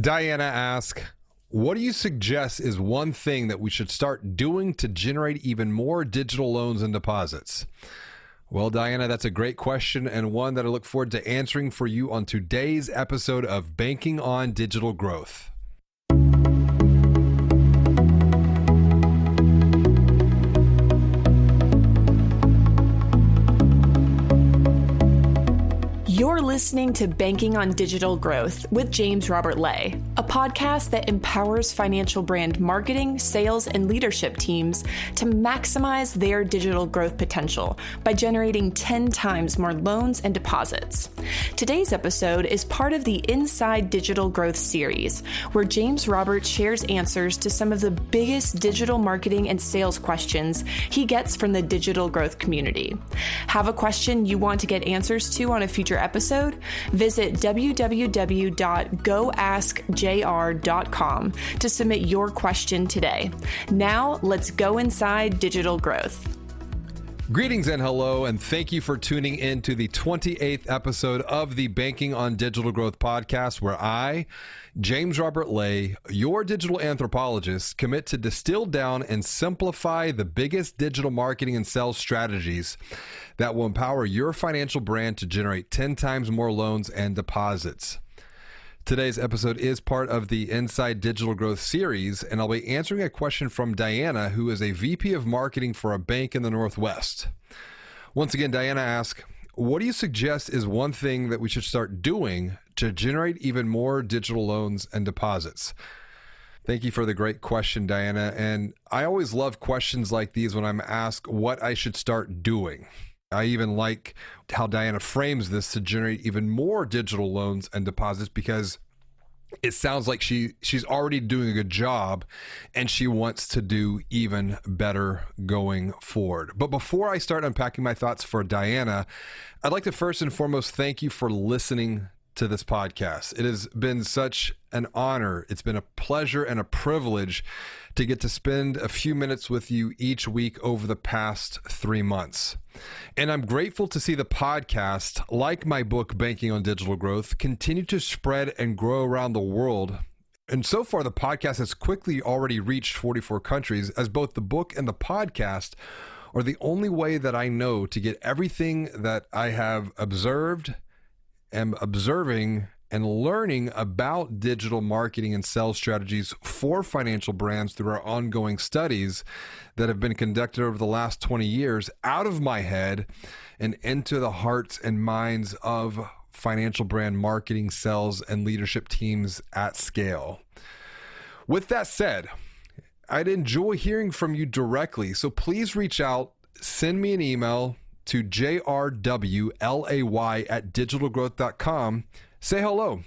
Diana asks, what do you suggest is one thing that we should start doing to generate even more digital loans and deposits? Well, Diana, that's a great question and one that I look forward to answering for you on today's episode of Banking on Digital Growth. You're listening to Banking on Digital Growth with James Robert Lay, a podcast that empowers financial brand marketing, sales, and leadership teams to maximize their digital growth potential by generating 10 times more loans and deposits. Today's episode is part of the Inside Digital Growth series, where James Robert shares answers to some of the biggest digital marketing and sales questions he gets from the digital growth community. Have a question you want to get answers to on a future episode, visit www.goaskjr.com to submit your question today. Now, let's go inside digital growth. Greetings and hello, and thank you for tuning in to the 28th episode of the Banking on Digital Growth podcast, where I, James Robert Lay, your digital anthropologist, commit to distill down and simplify the biggest digital marketing and sales strategies that will empower your financial brand to generate 10 times more loans and deposits. Today's episode is part of the Inside Digital Growth series, and I'll be answering a question from Diana, who is a VP of marketing for a bank in the Northwest. Once again, Diana asks, What do you suggest is one thing that we should start doing to generate even more digital loans and deposits? Thank you for the great question, Diana. And I always love questions like these when I'm asked what I should start doing. I even like how Diana frames this to generate even more digital loans and deposits because it sounds like she she's already doing a good job and she wants to do even better going forward. But before I start unpacking my thoughts for Diana, I'd like to first and foremost thank you for listening to this podcast. It has been such an honor. It's been a pleasure and a privilege to get to spend a few minutes with you each week over the past three months. And I'm grateful to see the podcast, like my book, Banking on Digital Growth, continue to spread and grow around the world. And so far, the podcast has quickly already reached 44 countries, as both the book and the podcast are the only way that I know to get everything that I have observed, am observing, and learning about digital marketing and sales strategies for financial brands through our ongoing studies that have been conducted over the last 20 years out of my head and into the hearts and minds of financial brand marketing, sales, and leadership teams at scale. With that said, I'd enjoy hearing from you directly. So please reach out, send me an email to jrwlay at digitalgrowth.com Say hello.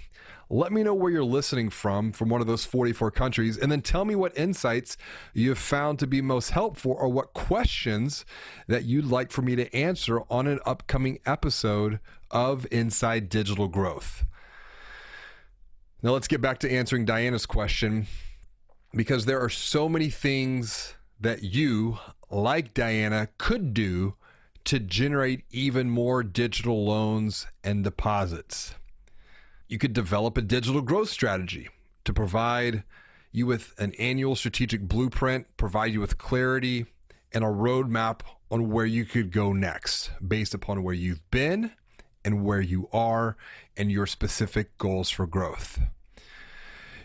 Let me know where you're listening from, from one of those 44 countries, and then tell me what insights you've found to be most helpful or what questions that you'd like for me to answer on an upcoming episode of Inside Digital Growth. Now, let's get back to answering Diana's question because there are so many things that you, like Diana, could do to generate even more digital loans and deposits you could develop a digital growth strategy to provide you with an annual strategic blueprint, provide you with clarity and a roadmap on where you could go next based upon where you've been and where you are and your specific goals for growth.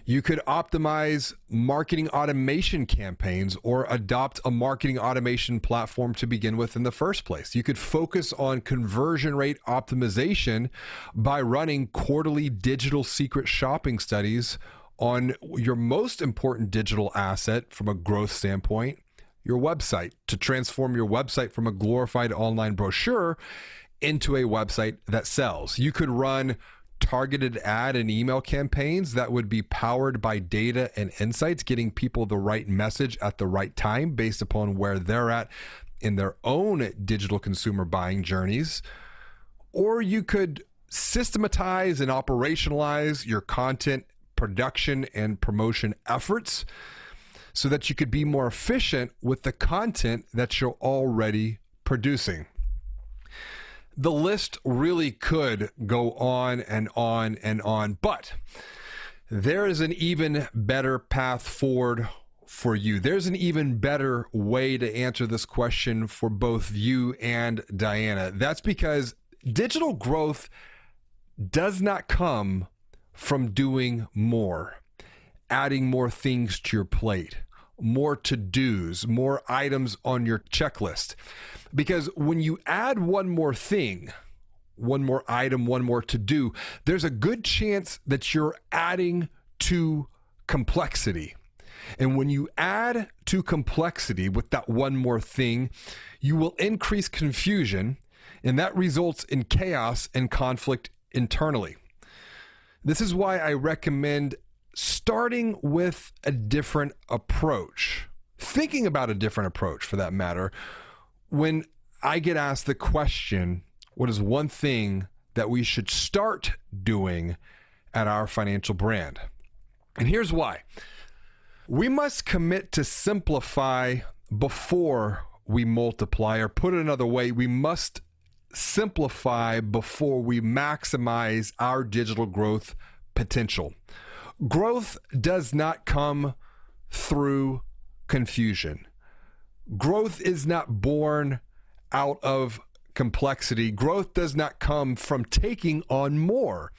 You could optimize marketing automation campaigns or adopt a marketing automation platform to begin with in the first place. You could focus on conversion rate optimization by running quarterly digital secret shopping studies on your most important digital asset from a growth standpoint, your website, to transform your website from a glorified online brochure into a website that sells. You could run targeted ad and email campaigns that would be powered by data and insights, getting people the right message at the right time based upon where they're at in their own digital consumer buying journeys. Or you could systematize and operationalize your content production and promotion efforts so that you could be more efficient with the content that you're already producing the list really could go on and on and on. But there is an even better path forward for you. There's an even better way to answer this question for both you and Diana. That's because digital growth does not come from doing more, adding more things to your plate, more to dos, more items on your checklist. Because when you add one more thing, one more item, one more to do, there's a good chance that you're adding to complexity. And when you add to complexity with that one more thing, you will increase confusion, and that results in chaos and conflict internally. This is why I recommend starting with a different approach, thinking about a different approach for that matter. When I get asked the question, what is one thing that we should start doing at our financial brand? And here's why we must commit to simplify before we multiply, or put it another way, we must simplify before we maximize our digital growth potential. Growth does not come through confusion. Growth is not born out of complexity. Growth does not come from taking on more.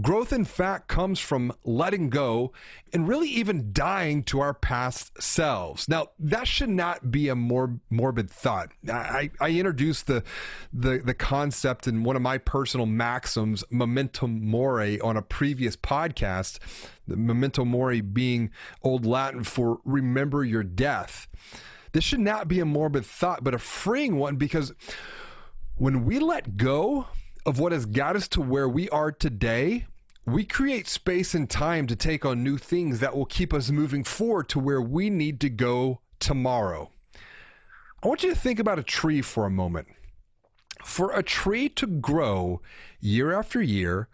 Growth, in fact, comes from letting go and really even dying to our past selves. Now, that should not be a more morbid thought. I, I introduced the, the, the concept in one of my personal maxims, memento mori, on a previous podcast. The memento mori being Old Latin for remember your death. This should not be a morbid thought, but a freeing one because when we let go, of what has got us to where we are today, we create space and time to take on new things that will keep us moving forward to where we need to go tomorrow. I want you to think about a tree for a moment. For a tree to grow year after year,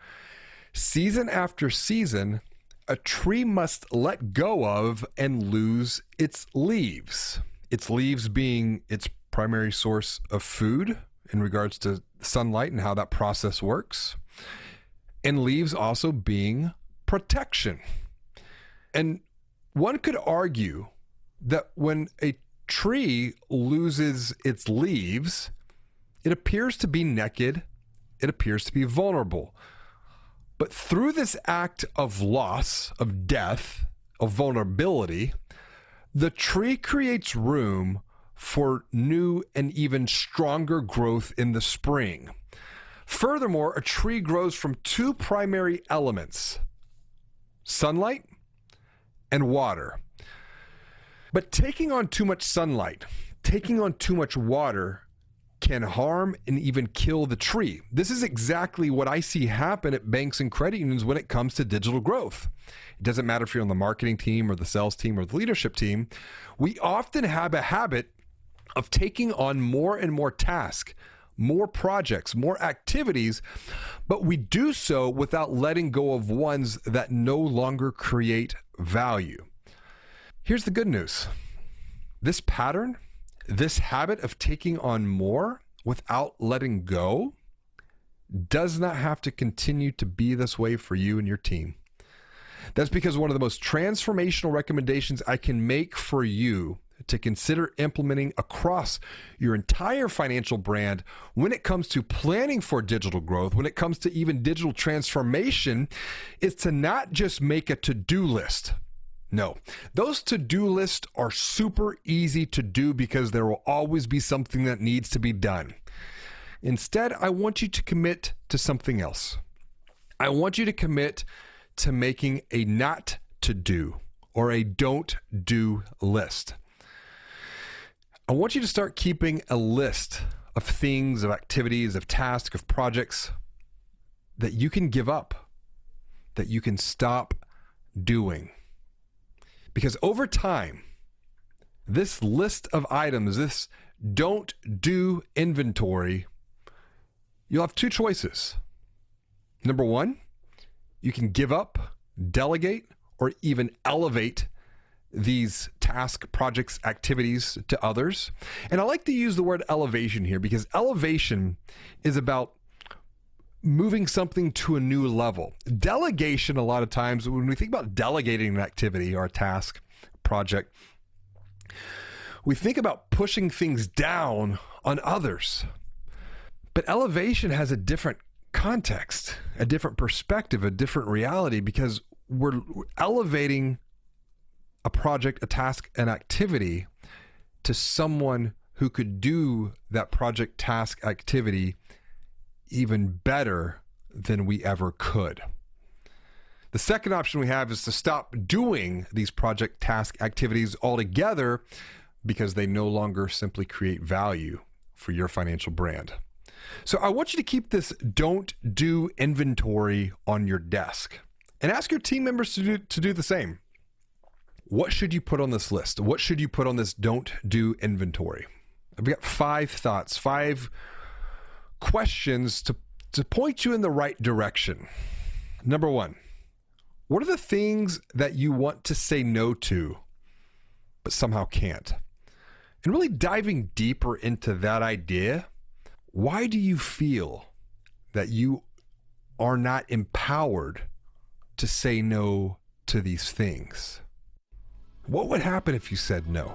season after season, a tree must let go of and lose its leaves. Its leaves being its primary source of food in regards to sunlight and how that process works, and leaves also being protection. And one could argue that when a tree loses its leaves, it appears to be naked, it appears to be vulnerable. But through this act of loss, of death, of vulnerability, the tree creates room for new and even stronger growth in the spring. Furthermore, a tree grows from two primary elements sunlight and water. But taking on too much sunlight, taking on too much water, can harm and even kill the tree. This is exactly what I see happen at banks and credit unions when it comes to digital growth. It doesn't matter if you're on the marketing team or the sales team or the leadership team. We often have a habit of taking on more and more tasks, more projects, more activities, but we do so without letting go of ones that no longer create value. Here's the good news this pattern, this habit of taking on more without letting go, does not have to continue to be this way for you and your team. That's because one of the most transformational recommendations I can make for you to consider implementing across your entire financial brand when it comes to planning for digital growth, when it comes to even digital transformation, is to not just make a to do list. No, those to do lists are super easy to do because there will always be something that needs to be done. Instead, I want you to commit to something else. I want you to commit to making a not to do or a don't do list. I want you to start keeping a list of things, of activities, of tasks, of projects that you can give up, that you can stop doing. Because over time, this list of items, this don't do inventory, you'll have two choices. Number one, you can give up, delegate, or even elevate these task projects activities to others and i like to use the word elevation here because elevation is about moving something to a new level. Delegation, a lot of times, when we think about delegating an activity or a task, project, we think about pushing things down on others. But elevation has a different context, a different perspective, a different reality because we're elevating a project, a task, an activity to someone who could do that project, task, activity even better than we ever could. The second option we have is to stop doing these project task activities altogether because they no longer simply create value for your financial brand. So I want you to keep this don't do inventory on your desk and ask your team members to do, to do the same. What should you put on this list? What should you put on this don't do inventory? I've got five thoughts, five questions to, to point you in the right direction. Number one, what are the things that you want to say no to, but somehow can't? And really diving deeper into that idea, why do you feel that you are not empowered to say no to these things? What would happen if you said no?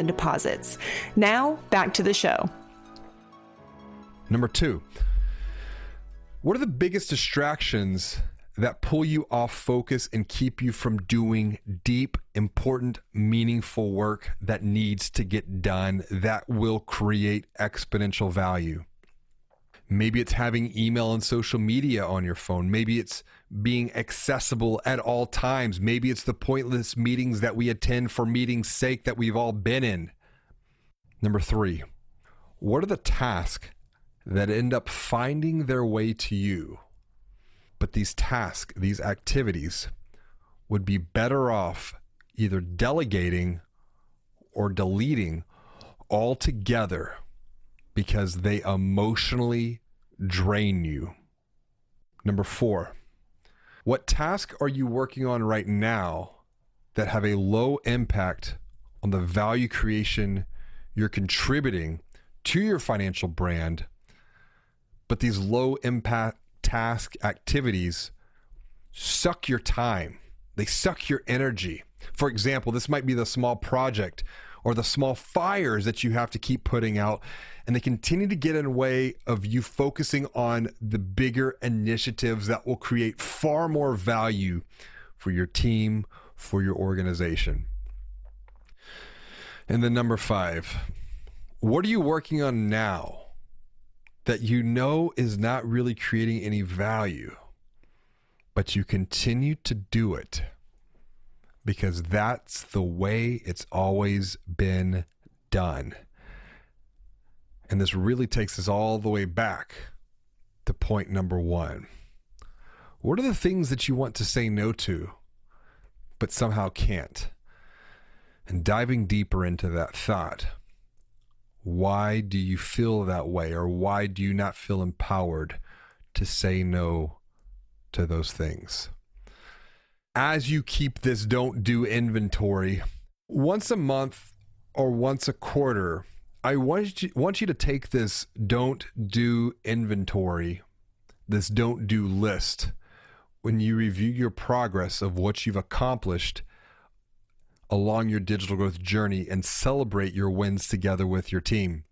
and deposits. Now, back to the show. Number two, what are the biggest distractions that pull you off focus and keep you from doing deep, important, meaningful work that needs to get done that will create exponential value? Maybe it's having email and social media on your phone. Maybe it's being accessible at all times. Maybe it's the pointless meetings that we attend for meeting's sake that we've all been in. Number three, what are the tasks that end up finding their way to you? But these tasks, these activities, would be better off either delegating or deleting altogether because they emotionally drain you. Number four, what task are you working on right now that have a low impact on the value creation you're contributing to your financial brand, but these low impact task activities suck your time, they suck your energy. For example, this might be the small project or the small fires that you have to keep putting out and they continue to get in the way of you focusing on the bigger initiatives that will create far more value for your team, for your organization. And then number 5, what are you working on now that you know is not really creating any value, but you continue to do it? Because that's the way it's always been done. And this really takes us all the way back to point number one. What are the things that you want to say no to, but somehow can't? And diving deeper into that thought, why do you feel that way, or why do you not feel empowered to say no to those things? As you keep this don't do inventory, once a month or once a quarter, I want you, want you to take this don't do inventory, this don't do list, when you review your progress of what you've accomplished along your digital growth journey and celebrate your wins together with your team.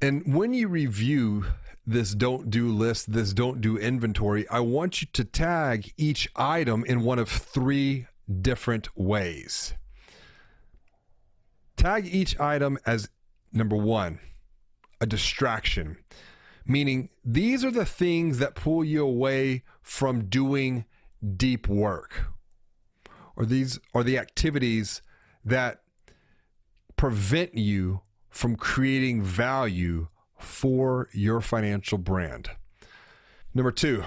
And when you review this don't do list, this don't do inventory, I want you to tag each item in one of three different ways. Tag each item as number one, a distraction, meaning these are the things that pull you away from doing deep work, or these are the activities that prevent you from creating value for your financial brand. Number two,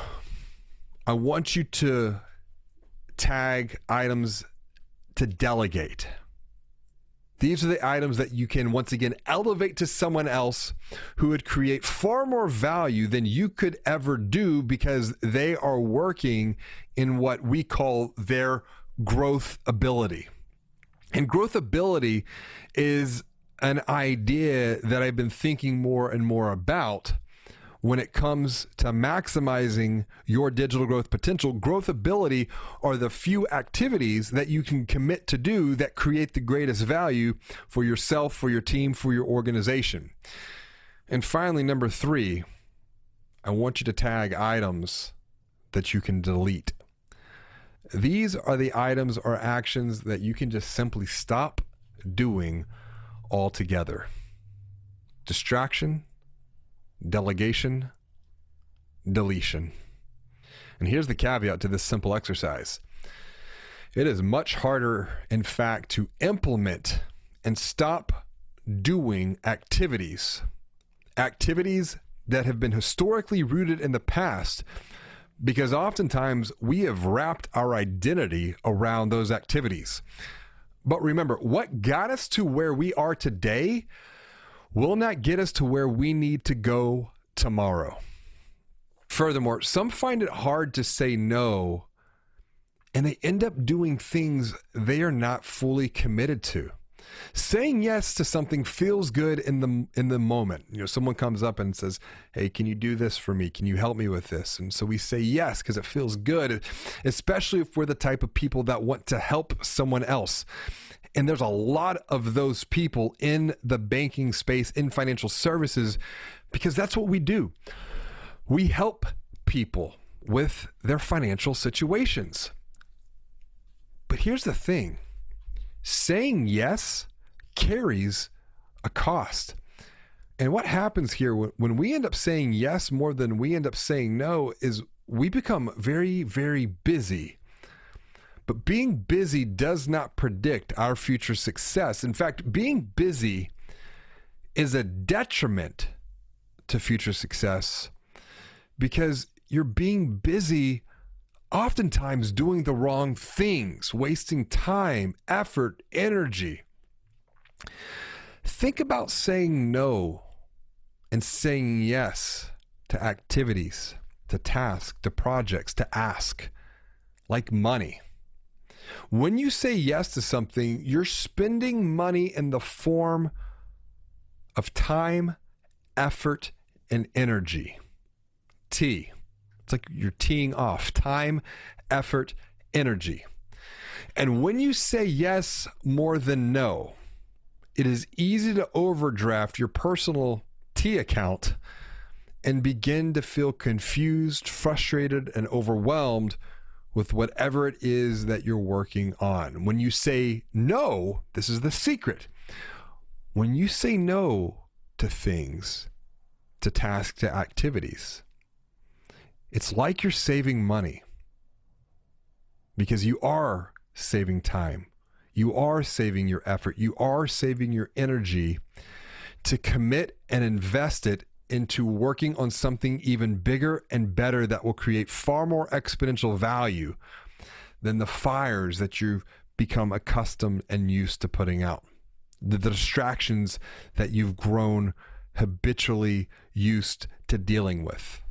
I want you to tag items to delegate. These are the items that you can once again elevate to someone else who would create far more value than you could ever do because they are working in what we call their growth ability. And growth ability is an idea that I've been thinking more and more about when it comes to maximizing your digital growth potential. Growth ability are the few activities that you can commit to do that create the greatest value for yourself, for your team, for your organization. And finally, number three, I want you to tag items that you can delete. These are the items or actions that you can just simply stop doing altogether. Distraction, delegation, deletion. And here's the caveat to this simple exercise it is much harder, in fact, to implement and stop doing activities, activities that have been historically rooted in the past because oftentimes we have wrapped our identity around those activities. But remember, what got us to where we are today will not get us to where we need to go tomorrow. Furthermore, some find it hard to say no and they end up doing things they are not fully committed to saying yes to something feels good in the in the moment. You know someone comes up and says hey can you do this for me? Can you help me with this? And so we say yes because it feels good especially if we're the type of people that want to help someone else. And there's a lot of those people in the banking space in financial services because that's what we do. We help people with their financial situations. But here's the thing saying yes carries a cost. And what happens here when we end up saying yes more than we end up saying no is we become very, very busy. But being busy does not predict our future success. In fact, being busy is a detriment to future success because you're being busy oftentimes doing the wrong things, wasting time, effort, energy. Think about saying no and saying yes to activities, to tasks, to projects, to ask, like money. When you say yes to something, you're spending money in the form of time, effort, and energy. T. It's like you're teeing off time, effort, energy. And when you say yes more than no, it is easy to overdraft your personal T account and begin to feel confused, frustrated, and overwhelmed with whatever it is that you're working on. When you say no, this is the secret. When you say no to things, to tasks, to activities, it's like you're saving money because you are saving time. You are saving your effort. You are saving your energy to commit and invest it into working on something even bigger and better that will create far more exponential value than the fires that you've become accustomed and used to putting out. The, distractions that you've grown habitually used to dealing with.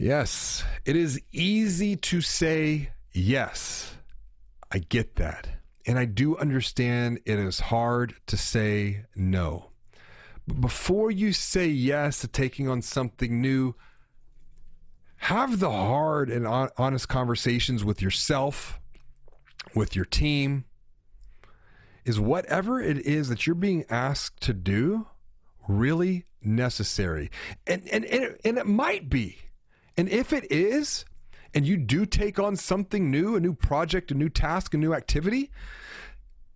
Yes, it is easy to say yes. I get that. And I do understand it is hard to say no. But before you say yes to taking on something new, have the hard and honest conversations with yourself, with your team. Is whatever it is that you're being asked to do really necessary? And, and, and, it, and it might be. And if it is, and you do take on something new, a new project, a new task, a new activity,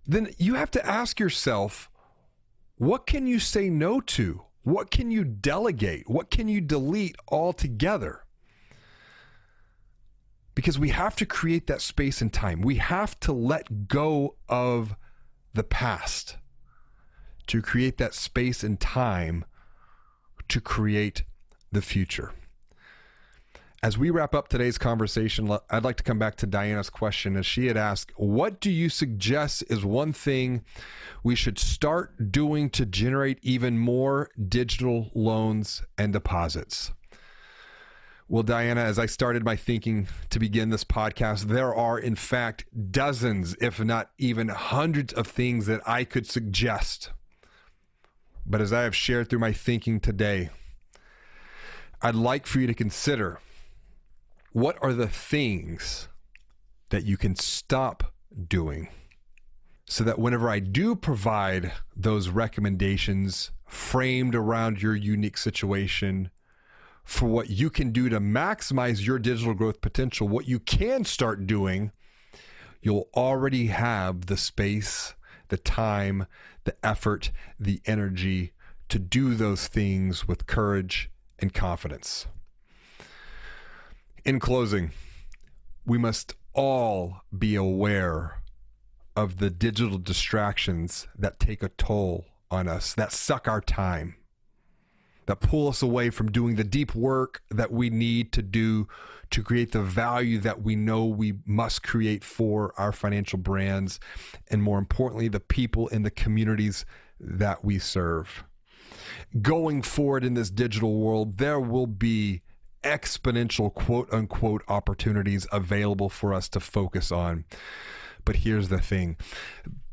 then you have to ask yourself, what can you say no to? What can you delegate? What can you delete altogether? Because we have to create that space and time. We have to let go of the past to create that space and time to create the future. As we wrap up today's conversation, I'd like to come back to Diana's question as she had asked, What do you suggest is one thing we should start doing to generate even more digital loans and deposits? Well, Diana, as I started my thinking to begin this podcast, there are, in fact, dozens, if not even hundreds of things that I could suggest. But as I have shared through my thinking today, I'd like for you to consider what are the things that you can stop doing so that whenever I do provide those recommendations framed around your unique situation for what you can do to maximize your digital growth potential, what you can start doing, you'll already have the space, the time, the effort, the energy to do those things with courage and confidence. In closing, we must all be aware of the digital distractions that take a toll on us, that suck our time, that pull us away from doing the deep work that we need to do to create the value that we know we must create for our financial brands, and more importantly, the people in the communities that we serve. Going forward in this digital world, there will be exponential quote unquote opportunities available for us to focus on. But here's the thing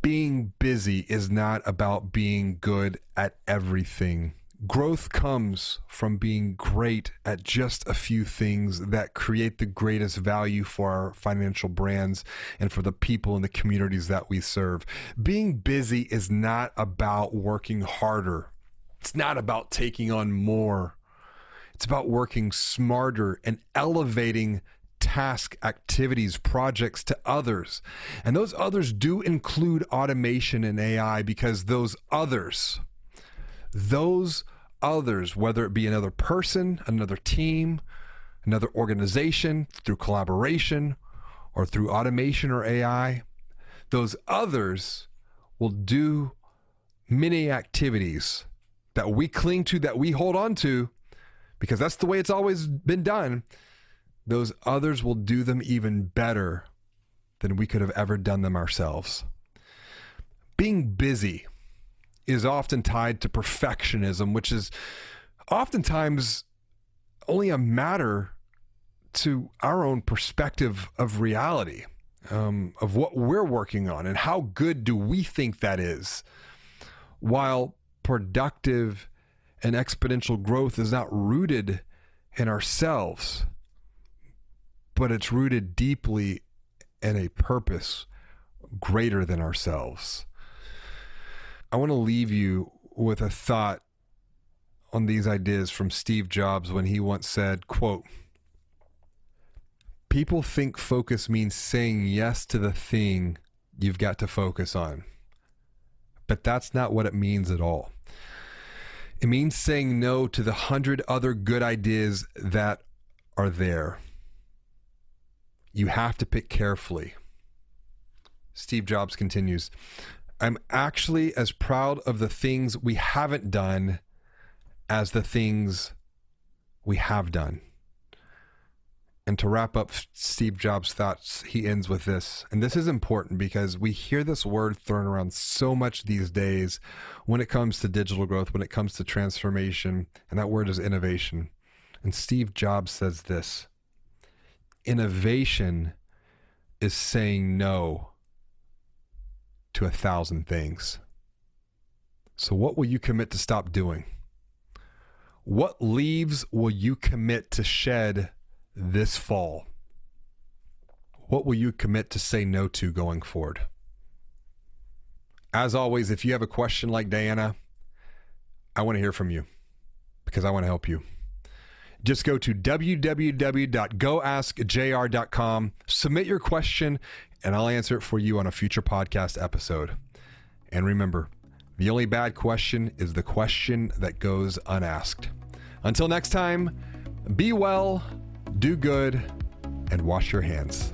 being busy is not about being good at everything. Growth comes from being great at just a few things that create the greatest value for our financial brands and for the people in the communities that we serve. Being busy is not about working harder, it's not about taking on more. It's about working smarter and elevating task activities, projects to others. And those others do include automation and AI because those others, those others, whether it be another person, another team, another organization, through collaboration or through automation or AI, those others will do many activities that we cling to, that we hold on to because that's the way it's always been done, those others will do them even better than we could have ever done them ourselves. Being busy is often tied to perfectionism, which is oftentimes only a matter to our own perspective of reality, um, of what we're working on, and how good do we think that is. While productive and exponential growth is not rooted in ourselves, but it's rooted deeply in a purpose greater than ourselves. I want to leave you with a thought on these ideas from Steve Jobs when he once said, quote, People think focus means saying yes to the thing you've got to focus on. But that's not what it means at all. It means saying no to the hundred other good ideas that are there. You have to pick carefully. Steve Jobs continues I'm actually as proud of the things we haven't done as the things we have done. And to wrap up Steve Jobs' thoughts, he ends with this. And this is important because we hear this word thrown around so much these days when it comes to digital growth, when it comes to transformation. And that word is innovation. And Steve Jobs says this innovation is saying no to a thousand things. So, what will you commit to stop doing? What leaves will you commit to shed? This fall, what will you commit to say no to going forward? As always, if you have a question like Diana, I want to hear from you because I want to help you. Just go to www.goaskjr.com, submit your question, and I'll answer it for you on a future podcast episode. And remember, the only bad question is the question that goes unasked. Until next time, be well, do good, and wash your hands.